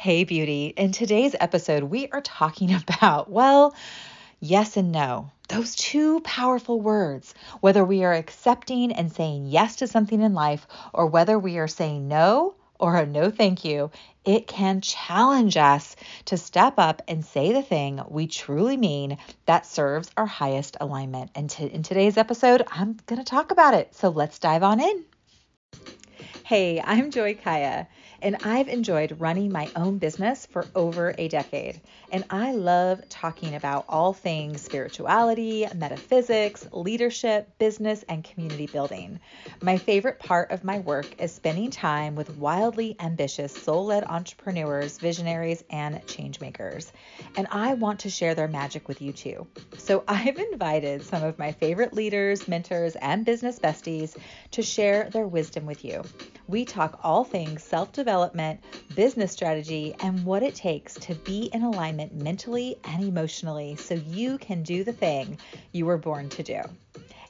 Hey, beauty. In today's episode, we are talking about, well, yes and no. Those two powerful words, whether we are accepting and saying yes to something in life or whether we are saying no or a no thank you, it can challenge us to step up and say the thing we truly mean that serves our highest alignment. And in today's episode, I'm going to talk about it. So let's dive on in. Hey, I'm Joy Kaya and I've enjoyed running my own business for over a decade. And I love talking about all things spirituality, metaphysics, leadership, business, and community building. My favorite part of my work is spending time with wildly ambitious, soul led entrepreneurs, visionaries, and changemakers. And I want to share their magic with you too. So I've invited some of my favorite leaders, mentors, and business besties to share their wisdom with you. We talk all things self development, business strategy, and what it takes to be in alignment mentally and emotionally so you can do the thing you were born to do.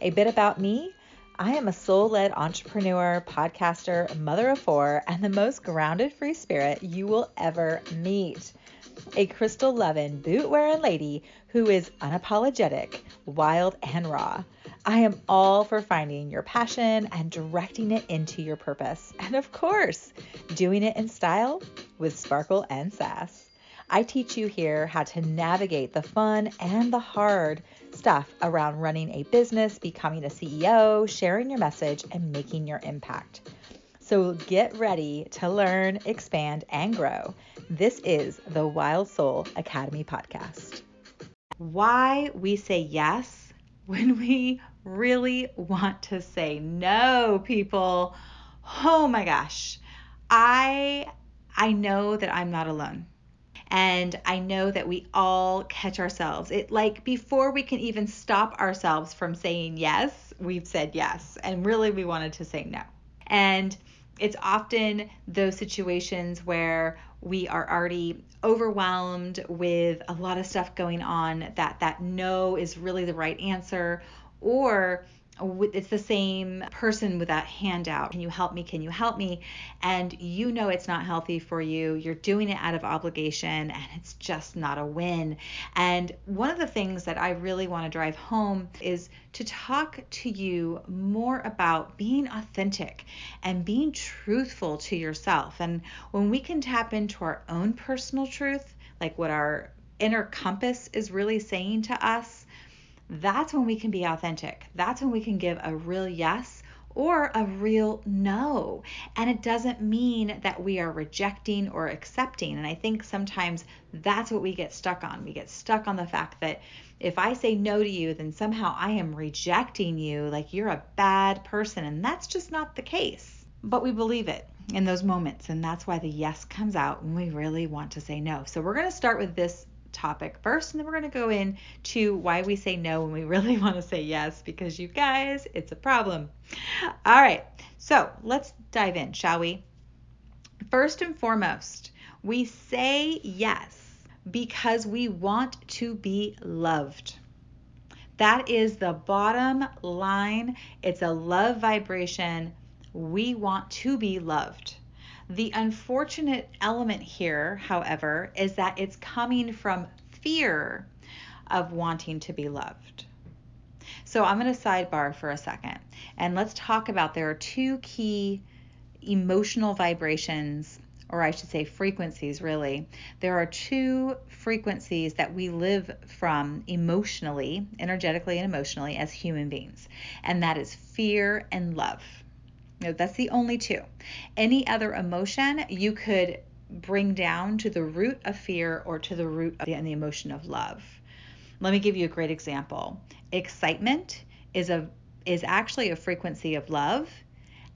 A bit about me. I am a soul led entrepreneur, podcaster, mother of four, and the most grounded free spirit you will ever meet. A crystal loving, boot wearing lady who is unapologetic, wild, and raw. I am all for finding your passion and directing it into your purpose. And of course, doing it in style with sparkle and sass. I teach you here how to navigate the fun and the hard stuff around running a business, becoming a CEO, sharing your message, and making your impact. So get ready to learn, expand, and grow. This is the Wild Soul Academy podcast. Why we say yes when we really want to say no, people. Oh my gosh. I I know that I'm not alone. And I know that we all catch ourselves. It like before we can even stop ourselves from saying yes, we've said yes. And really we wanted to say no. And it's often those situations where we are already overwhelmed with a lot of stuff going on that that no is really the right answer or it's the same person with that handout. Can you help me? Can you help me? And you know it's not healthy for you. You're doing it out of obligation and it's just not a win. And one of the things that I really want to drive home is to talk to you more about being authentic and being truthful to yourself. And when we can tap into our own personal truth, like what our inner compass is really saying to us, that's when we can be authentic. That's when we can give a real yes or a real no. And it doesn't mean that we are rejecting or accepting. And I think sometimes that's what we get stuck on. We get stuck on the fact that if I say no to you, then somehow I am rejecting you, like you're a bad person. And that's just not the case. But we believe it in those moments. And that's why the yes comes out when we really want to say no. So we're going to start with this topic first, and then we're going to go into why we say no when we really want to say yes, because you guys, it's a problem. All right, so let's dive in, shall we? First and foremost, we say yes because we want to be loved. That is the bottom line. It's a love vibration. We want to be loved. The unfortunate element here, however, is that it's coming from fear of wanting to be loved. So I'm going to sidebar for a second and let's talk about there are two key emotional vibrations, or I should say frequencies, really. There are two frequencies that we live from emotionally, energetically, and emotionally as human beings, and that is fear and love. No, that's the only two. Any other emotion you could bring down to the root of fear or to the root of the, the emotion of love. Let me give you a great example. Excitement is a is actually a frequency of love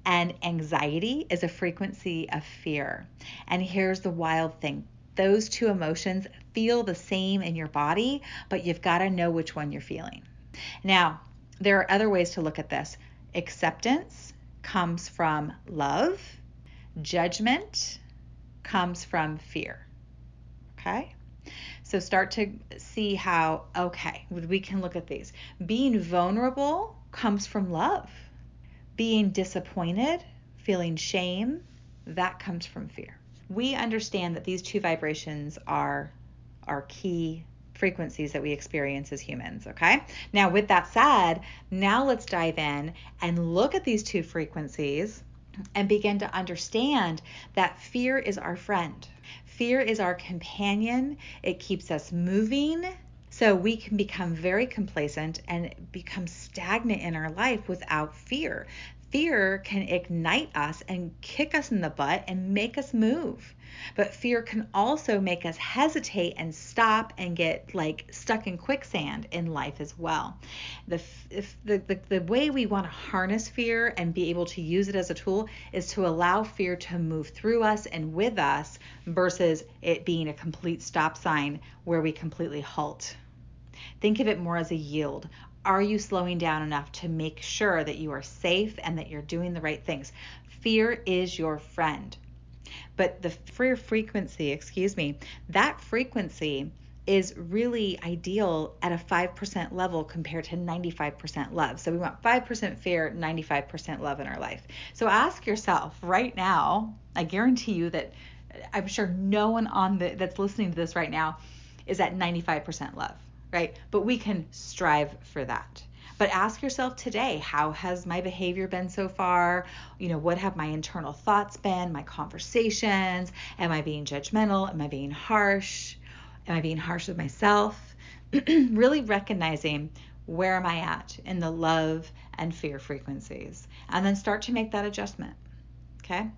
and anxiety is a frequency of fear. And here's the wild thing. Those two emotions feel the same in your body, but you've got to know which one you're feeling. Now, there are other ways to look at this. Acceptance comes from love, judgment comes from fear. Okay? So start to see how, okay, we can look at these. Being vulnerable comes from love. Being disappointed, feeling shame, that comes from fear. we understand that these two vibrations are our key frequencies that we experience as humans. Okay. Now, with that said, now let's dive in and look at these two frequencies and begin to understand that fear is our friend. Fear is our companion. It keeps us moving. So we can become very complacent and become stagnant in our life without fear. Fear can ignite us and kick us in the butt and make us move. But fear can also make us hesitate and stop and get like stuck in quicksand in life as well. The, if the, the, the way we want to harness fear and be able to use it as a tool is to allow fear to move through us and with us versus it being a complete stop sign where we completely halt. Think of it more as a yield. Are you slowing down enough to make sure that you are safe and that you're doing the right things? Fear is your friend. But the fear frequency, excuse me, that frequency is really ideal at a 5% level compared to 95% love. So we want 5% fear, 95% love in our life. So ask yourself right now, I guarantee you that I'm sure no one on the that's listening to this right now is at 95% love right? But we can strive for that. But ask yourself today, how has my behavior been so far? You know, what have my internal thoughts been, my conversations? Am I being judgmental? Am I being harsh? Am I being harsh with myself? really recognizing where am I at in the love and fear frequencies, and then start to make that adjustment. Okay.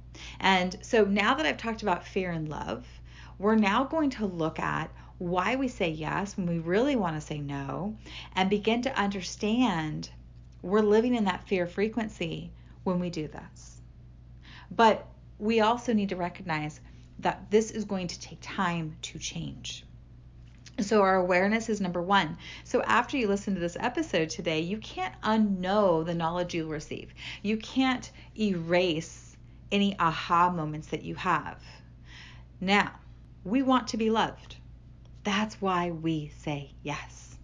And so now that I've talked about fear and love, we're now going to look at why we say yes when we really want to say no and begin to understand we're living in that fear frequency when we do this. But we also need to recognize that this is going to take time to change. So, our awareness is number one. So, after you listen to this episode today, you can't unknow the knowledge you'll receive. You can't erase any aha moments that you have. Now, we want to be loved. That's why we say yes.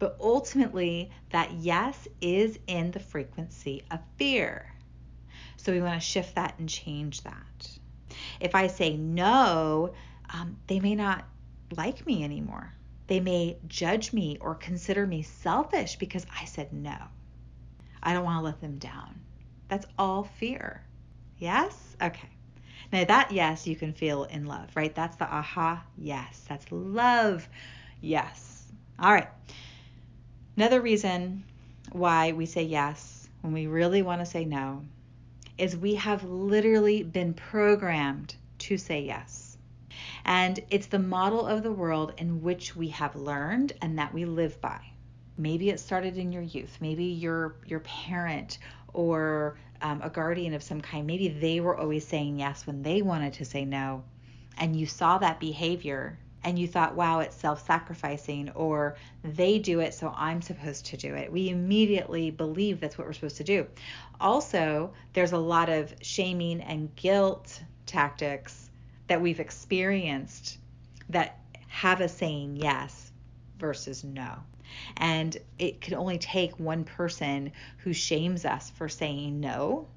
But ultimately, that yes is in the frequency of fear. So we want to shift that and change that. If I say no, um, they may not like me anymore. They may judge me or consider me selfish because I said no. I don't want to let them down. That's all fear. Yes? Okay. Now, that yes you can feel in love, right? That's the aha yes. That's love yes. All right. Another reason why we say yes when we really want to say no is we have literally been programmed to say yes. And it's the model of the world in which we have learned and that we live by. Maybe it started in your youth. Maybe your your parent or um, a guardian of some kind, maybe they were always saying yes when they wanted to say no, and you saw that behavior and you thought, wow, it's self sacrificing, or they do it, so I'm supposed to do it. We immediately believe that's what we're supposed to do. Also, there's a lot of shaming and guilt tactics that we've experienced that have us saying yes versus no. And it can only take one person who shames us for saying no.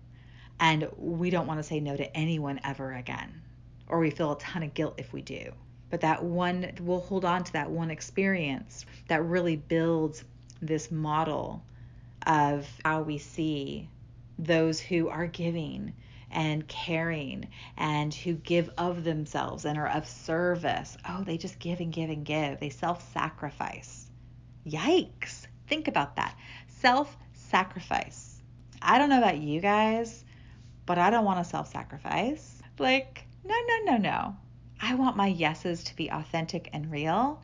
And we don't want to say no to anyone ever again. Or we feel a ton of guilt if we do. But that one, we'll hold on to that one experience that really builds this model of how we see those who are giving and caring and who give of themselves and are of service. Oh, they just give and give and give. They self sacrifice. Yikes. Think about that. Self sacrifice. I don't know about you guys, but I don't want to self sacrifice. Like, no, no, no, no. I want my yeses to be authentic and real,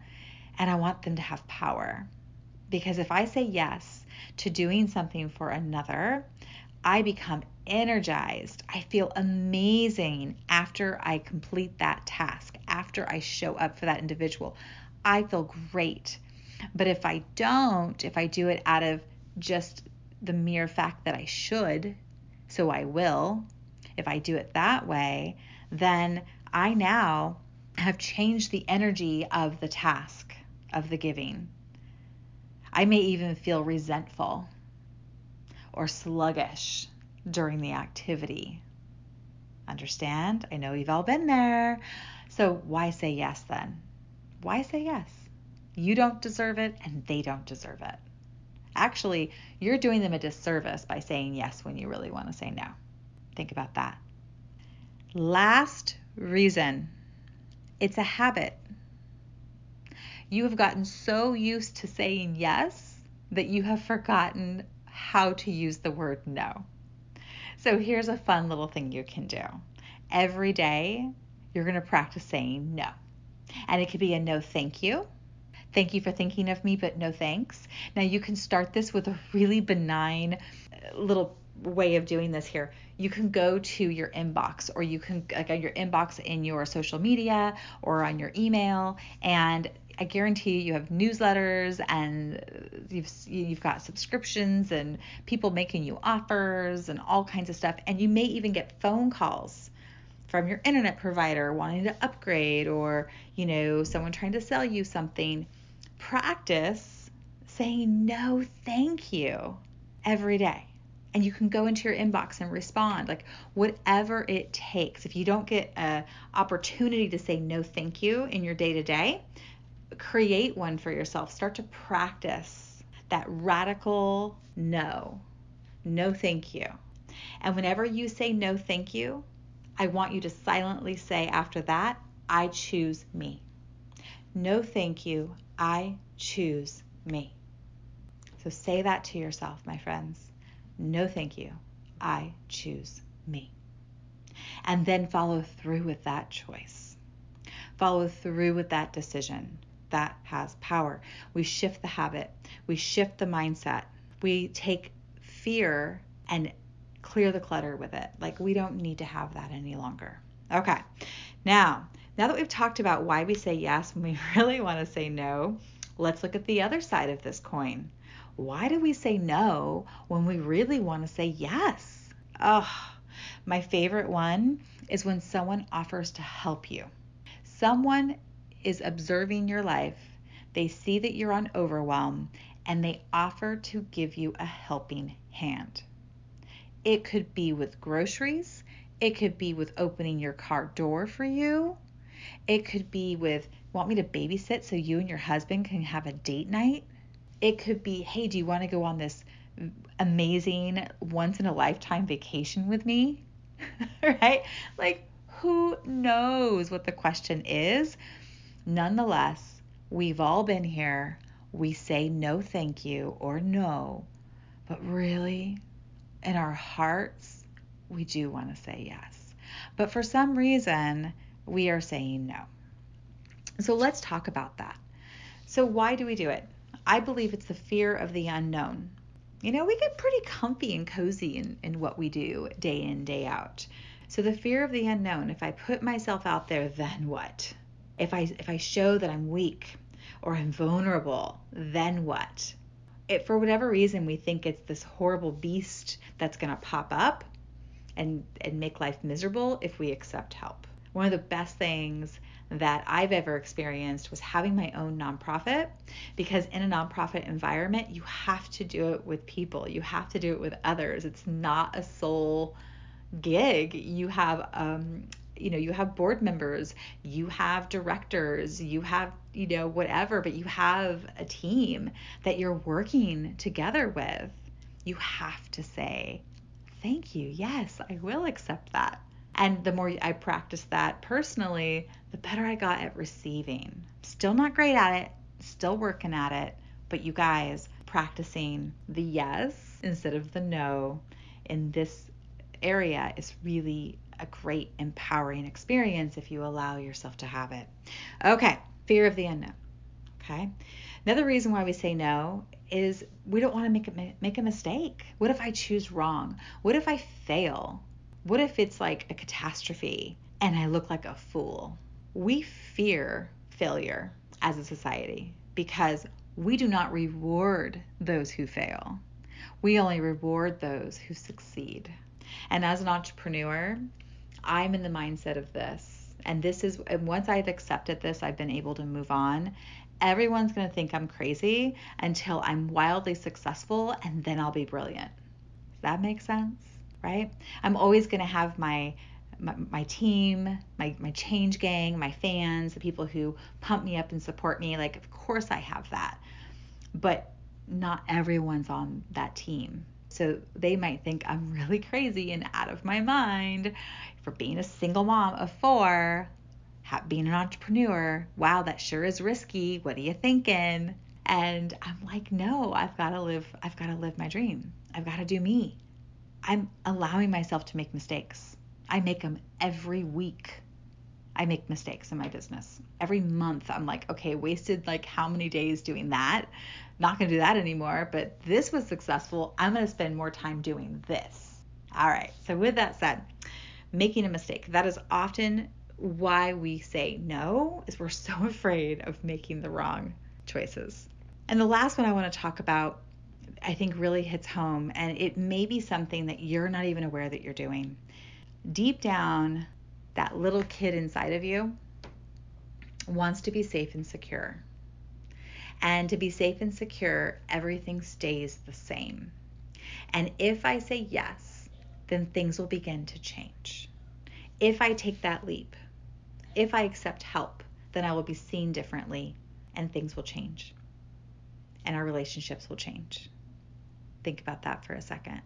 and I want them to have power. Because if I say yes to doing something for another, I become energized. I feel amazing after I complete that task, after I show up for that individual. I feel great. But if I don't, if I do it out of just the mere fact that I should, so I will, if I do it that way, then I now have changed the energy of the task of the giving. I may even feel resentful or sluggish during the activity. Understand? I know you've all been there. So why say yes then? Why say yes? You don't deserve it and they don't deserve it. Actually, you're doing them a disservice by saying yes when you really want to say no. Think about that. Last reason it's a habit. You have gotten so used to saying yes that you have forgotten how to use the word no. So here's a fun little thing you can do. Every day, you're going to practice saying no. And it could be a no thank you. Thank you for thinking of me, but no thanks. Now, you can start this with a really benign uh, little way of doing this here. You can go to your inbox or you can like your inbox in your social media or on your email and I guarantee you, you have newsletters and you've you've got subscriptions and people making you offers and all kinds of stuff and you may even get phone calls from your internet provider wanting to upgrade or you know someone trying to sell you something practice saying no thank you every day and you can go into your inbox and respond like whatever it takes if you don't get an opportunity to say no thank you in your day to day create one for yourself start to practice that radical no no thank you and whenever you say no thank you I want you to silently say after that, I choose me. No, thank you. I choose me. So say that to yourself, my friends. No, thank you. I choose me. And then follow through with that choice. Follow through with that decision. That has power. We shift the habit, we shift the mindset, we take fear and clear the clutter with it. Like we don't need to have that any longer. Okay. Now, now that we've talked about why we say yes when we really want to say no, let's look at the other side of this coin. Why do we say no when we really want to say yes? Oh, my favorite one is when someone offers to help you. Someone is observing your life, they see that you're on overwhelm, and they offer to give you a helping hand. It could be with groceries. It could be with opening your car door for you. It could be with, want me to babysit so you and your husband can have a date night? It could be, hey, do you want to go on this amazing once in a lifetime vacation with me? right? Like, who knows what the question is? Nonetheless, we've all been here. We say no, thank you, or no, but really, in our hearts, we do want to say yes. But for some reason, we are saying no. So let's talk about that. So, why do we do it? I believe it's the fear of the unknown. You know, we get pretty comfy and cozy in, in what we do day in, day out. So the fear of the unknown, if I put myself out there, then what? If I if I show that I'm weak or I'm vulnerable, then what? it, for whatever reason, we think it's this horrible beast that's going to pop up and, and make life miserable if we accept help. One of the best things that I've ever experienced was having my own nonprofit because in a nonprofit environment, you have to do it with people, you have to do it with others. It's not a sole gig. You have um, you know you have board members you have directors you have you know whatever but you have a team that you're working together with you have to say thank you yes i will accept that and the more i practiced that personally the better i got at receiving still not great at it still working at it but you guys practicing the yes instead of the no in this area is really a great empowering experience if you allow yourself to have it. Okay, fear of the unknown. Okay. Another reason why we say no is we don't want to make a make a mistake. What if I choose wrong? What if I fail? What if it's like a catastrophe and I look like a fool? We fear failure as a society because we do not reward those who fail. We only reward those who succeed. And as an entrepreneur, I'm in the mindset of this. And this is, and once I've accepted this, I've been able to move on. Everyone's going to think I'm crazy until I'm wildly successful, and then I'll be brilliant. Does that make sense? Right? I'm always going to have my my, my team, my, my change gang, my fans, the people who pump me up and support me. Like, of course, I have that. But not everyone's on that team. So they might think I'm really crazy and out of my mind for being a single mom of four, being an entrepreneur. Wow, that sure is risky. What are you thinking? And I'm like, no, I've got to live I've got to live my dream. I've got to do me. I'm allowing myself to make mistakes. I make them every week. I make mistakes in my business. Every month, I'm like, okay, wasted like how many days doing that? Not to do that anymore, but this was successful. I'm to spend more time doing this. All right. So, with that said, making a mistake, that is often why we say no, is we're so afraid of making the wrong choices. And the last one I want to talk about, I think really hits home, and it may be something that you're not even aware that you're doing deep down, that little kid inside of you wants to be safe and secure. And to be safe and secure, everything stays the same. And if I say yes, then things will begin to change. If I take that leap, if I accept help, then I will be seen differently and things will change. And our relationships will change. Think about that for a second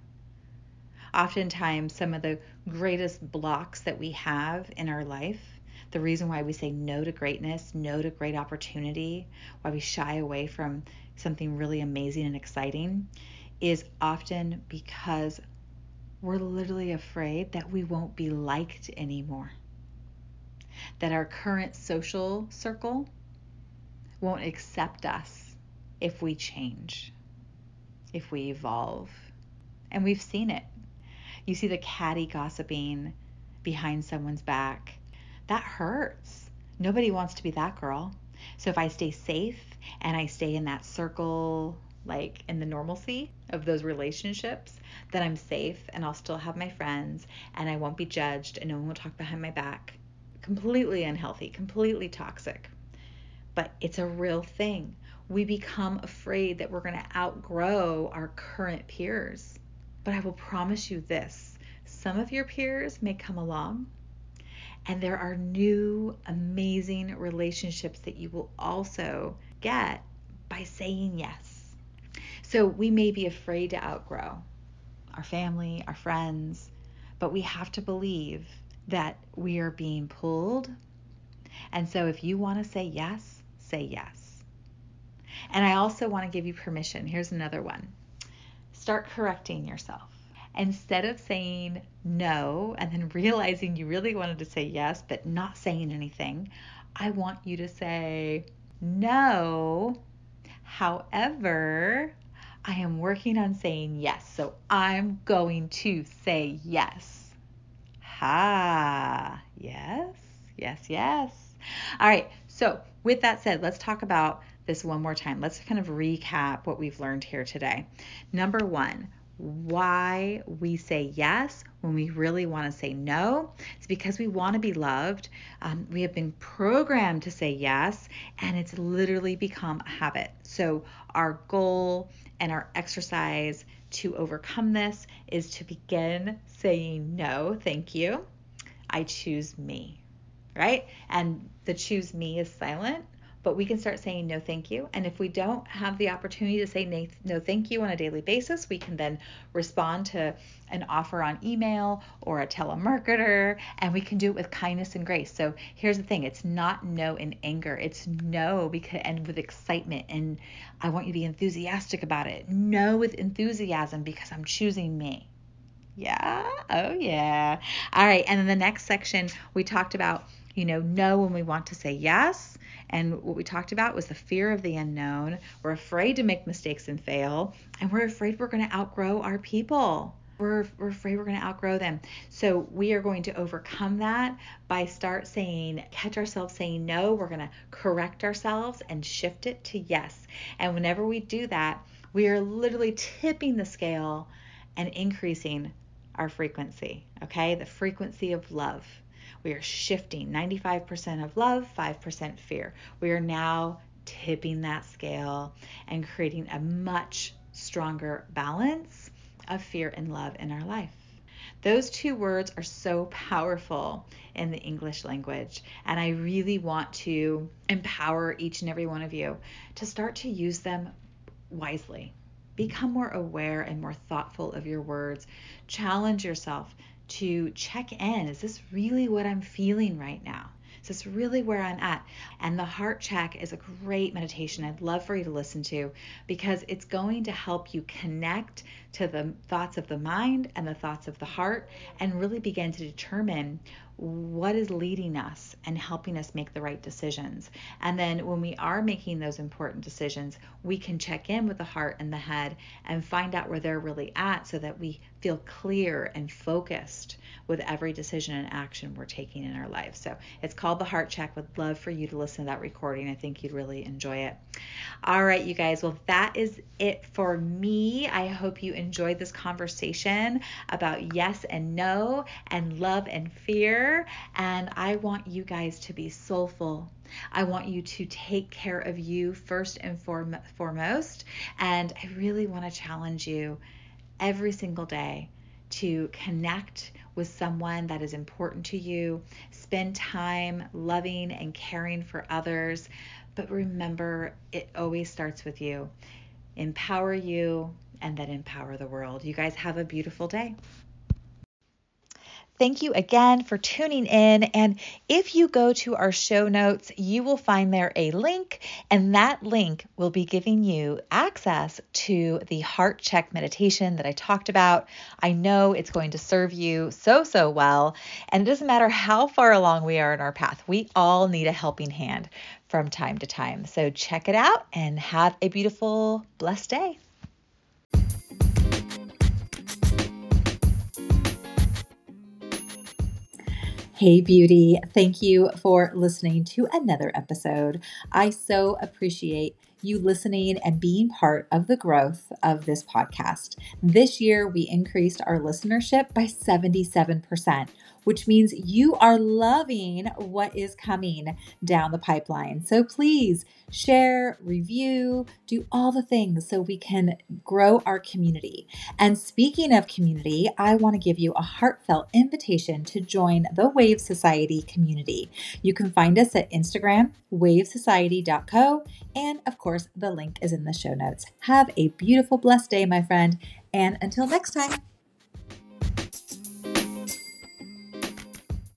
oftentimes some of the greatest blocks that we have in our life the reason why we say no to greatness, no to great opportunity, why we shy away from something really amazing and exciting is often because we're literally afraid that we won't be liked anymore. That our current social circle won't accept us if we change, if we evolve. And we've seen it. You see the catty gossiping behind someone's back. That hurts. Nobody wants to be that girl. So if I stay safe and I stay in that circle, like in the normalcy of those relationships, then I'm safe and I'll still have my friends and I won't be judged and no one will talk behind my back. Completely unhealthy, completely toxic. But it's a real thing. We become afraid that we're going to outgrow our current peers. But I will promise you this some of your peers may come along, and there are new, amazing relationships that you will also get by saying yes. So we may be afraid to outgrow our family, our friends, but we have to believe that we are being pulled. And so if you want to say yes, say yes. And I also want to give you permission. Here's another one start correcting yourself. Instead of saying no and then realizing you really wanted to say yes but not saying anything, I want you to say no. However, I am working on saying yes. So I'm going to say yes. Ha. Yes. Yes, yes. All right. So, with that said, let's talk about this one more time. Let's kind of recap what we've learned here today. Number one, why we say yes when we really want to say no. It's because we want to be loved. Um, we have been programmed to say yes, and it's literally become a habit. So, our goal and our exercise to overcome this is to begin saying no, thank you. I choose me, right? And the choose me is silent but we can start saying no thank you. And if we don't have the opportunity to say no thank you on a daily basis, we can then respond to an offer on email or a telemarketer, and we can do it with kindness and grace. So here's the thing it's not no in anger, it's no because and with excitement. And I want you to be enthusiastic about it. No with enthusiasm because I'm choosing me. Yeah. Oh, yeah. All right. And then the next section, we talked about, you know, no when we want to say yes and what we talked about was the fear of the unknown. We're afraid to make mistakes and fail, and we're afraid we're going to outgrow our people. We're, we're afraid we're going to outgrow them. So we are going to overcome that by start saying, catch ourselves saying no. We're going to correct ourselves and shift it to yes. And whenever we do that, we are literally tipping the scale and increasing our frequency, okay? The frequency of love. We are shifting 95% of love, 5% fear. We are now tipping that scale and creating a much stronger balance of fear and love in our life. Those two words are so powerful in the English language. And I really want to empower each and every one of you to start to use them wisely. Become more aware and more thoughtful of your words. Challenge yourself to check in. Is this really what I'm feeling right now? Is this really where I'm at? And the heart check is a great meditation I'd love for you to listen to because it's going to help you connect to the thoughts of the mind and the thoughts of the heart and really begin to determine what is leading us and helping us make the right decisions. And then when we are making those important decisions, we can check in with the heart and the head and find out where they're really at so that we feel clear and focused with every decision and action we're taking in our life. So it's called the Heart Check. Would love for you to listen to that recording. I think you'd really enjoy it. All right, you guys. Well, that is it for me. I hope you enjoyed this conversation about yes and no and love and fear. And I want you guys to be soulful. I want you to take care of you first and foremost. And I really want to challenge you every single day to connect with someone that is important to you, spend time loving and caring for others. But remember, it always starts with you. Empower you and then empower the world. You guys have a beautiful day. Thank you again for tuning in. And if you go to our show notes, you will find there a link, and that link will be giving you access to the heart check meditation that I talked about. I know it's going to serve you so, so well. And it doesn't matter how far along we are in our path, we all need a helping hand from time to time. So check it out and have a beautiful, blessed day. Hey, beauty. Thank you for listening to another episode. I so appreciate you listening and being part of the growth of this podcast. This year, we increased our listenership by 77%, which means you are loving what is coming down the pipeline. So please share, review, do all the things so we can grow our community. And speaking of community, I want to give you a heartfelt invitation to join the Wave Society community. You can find us at Instagram, wavesociety.co, and of course, the link is in the show notes. Have a beautiful, blessed day, my friend, and until next time.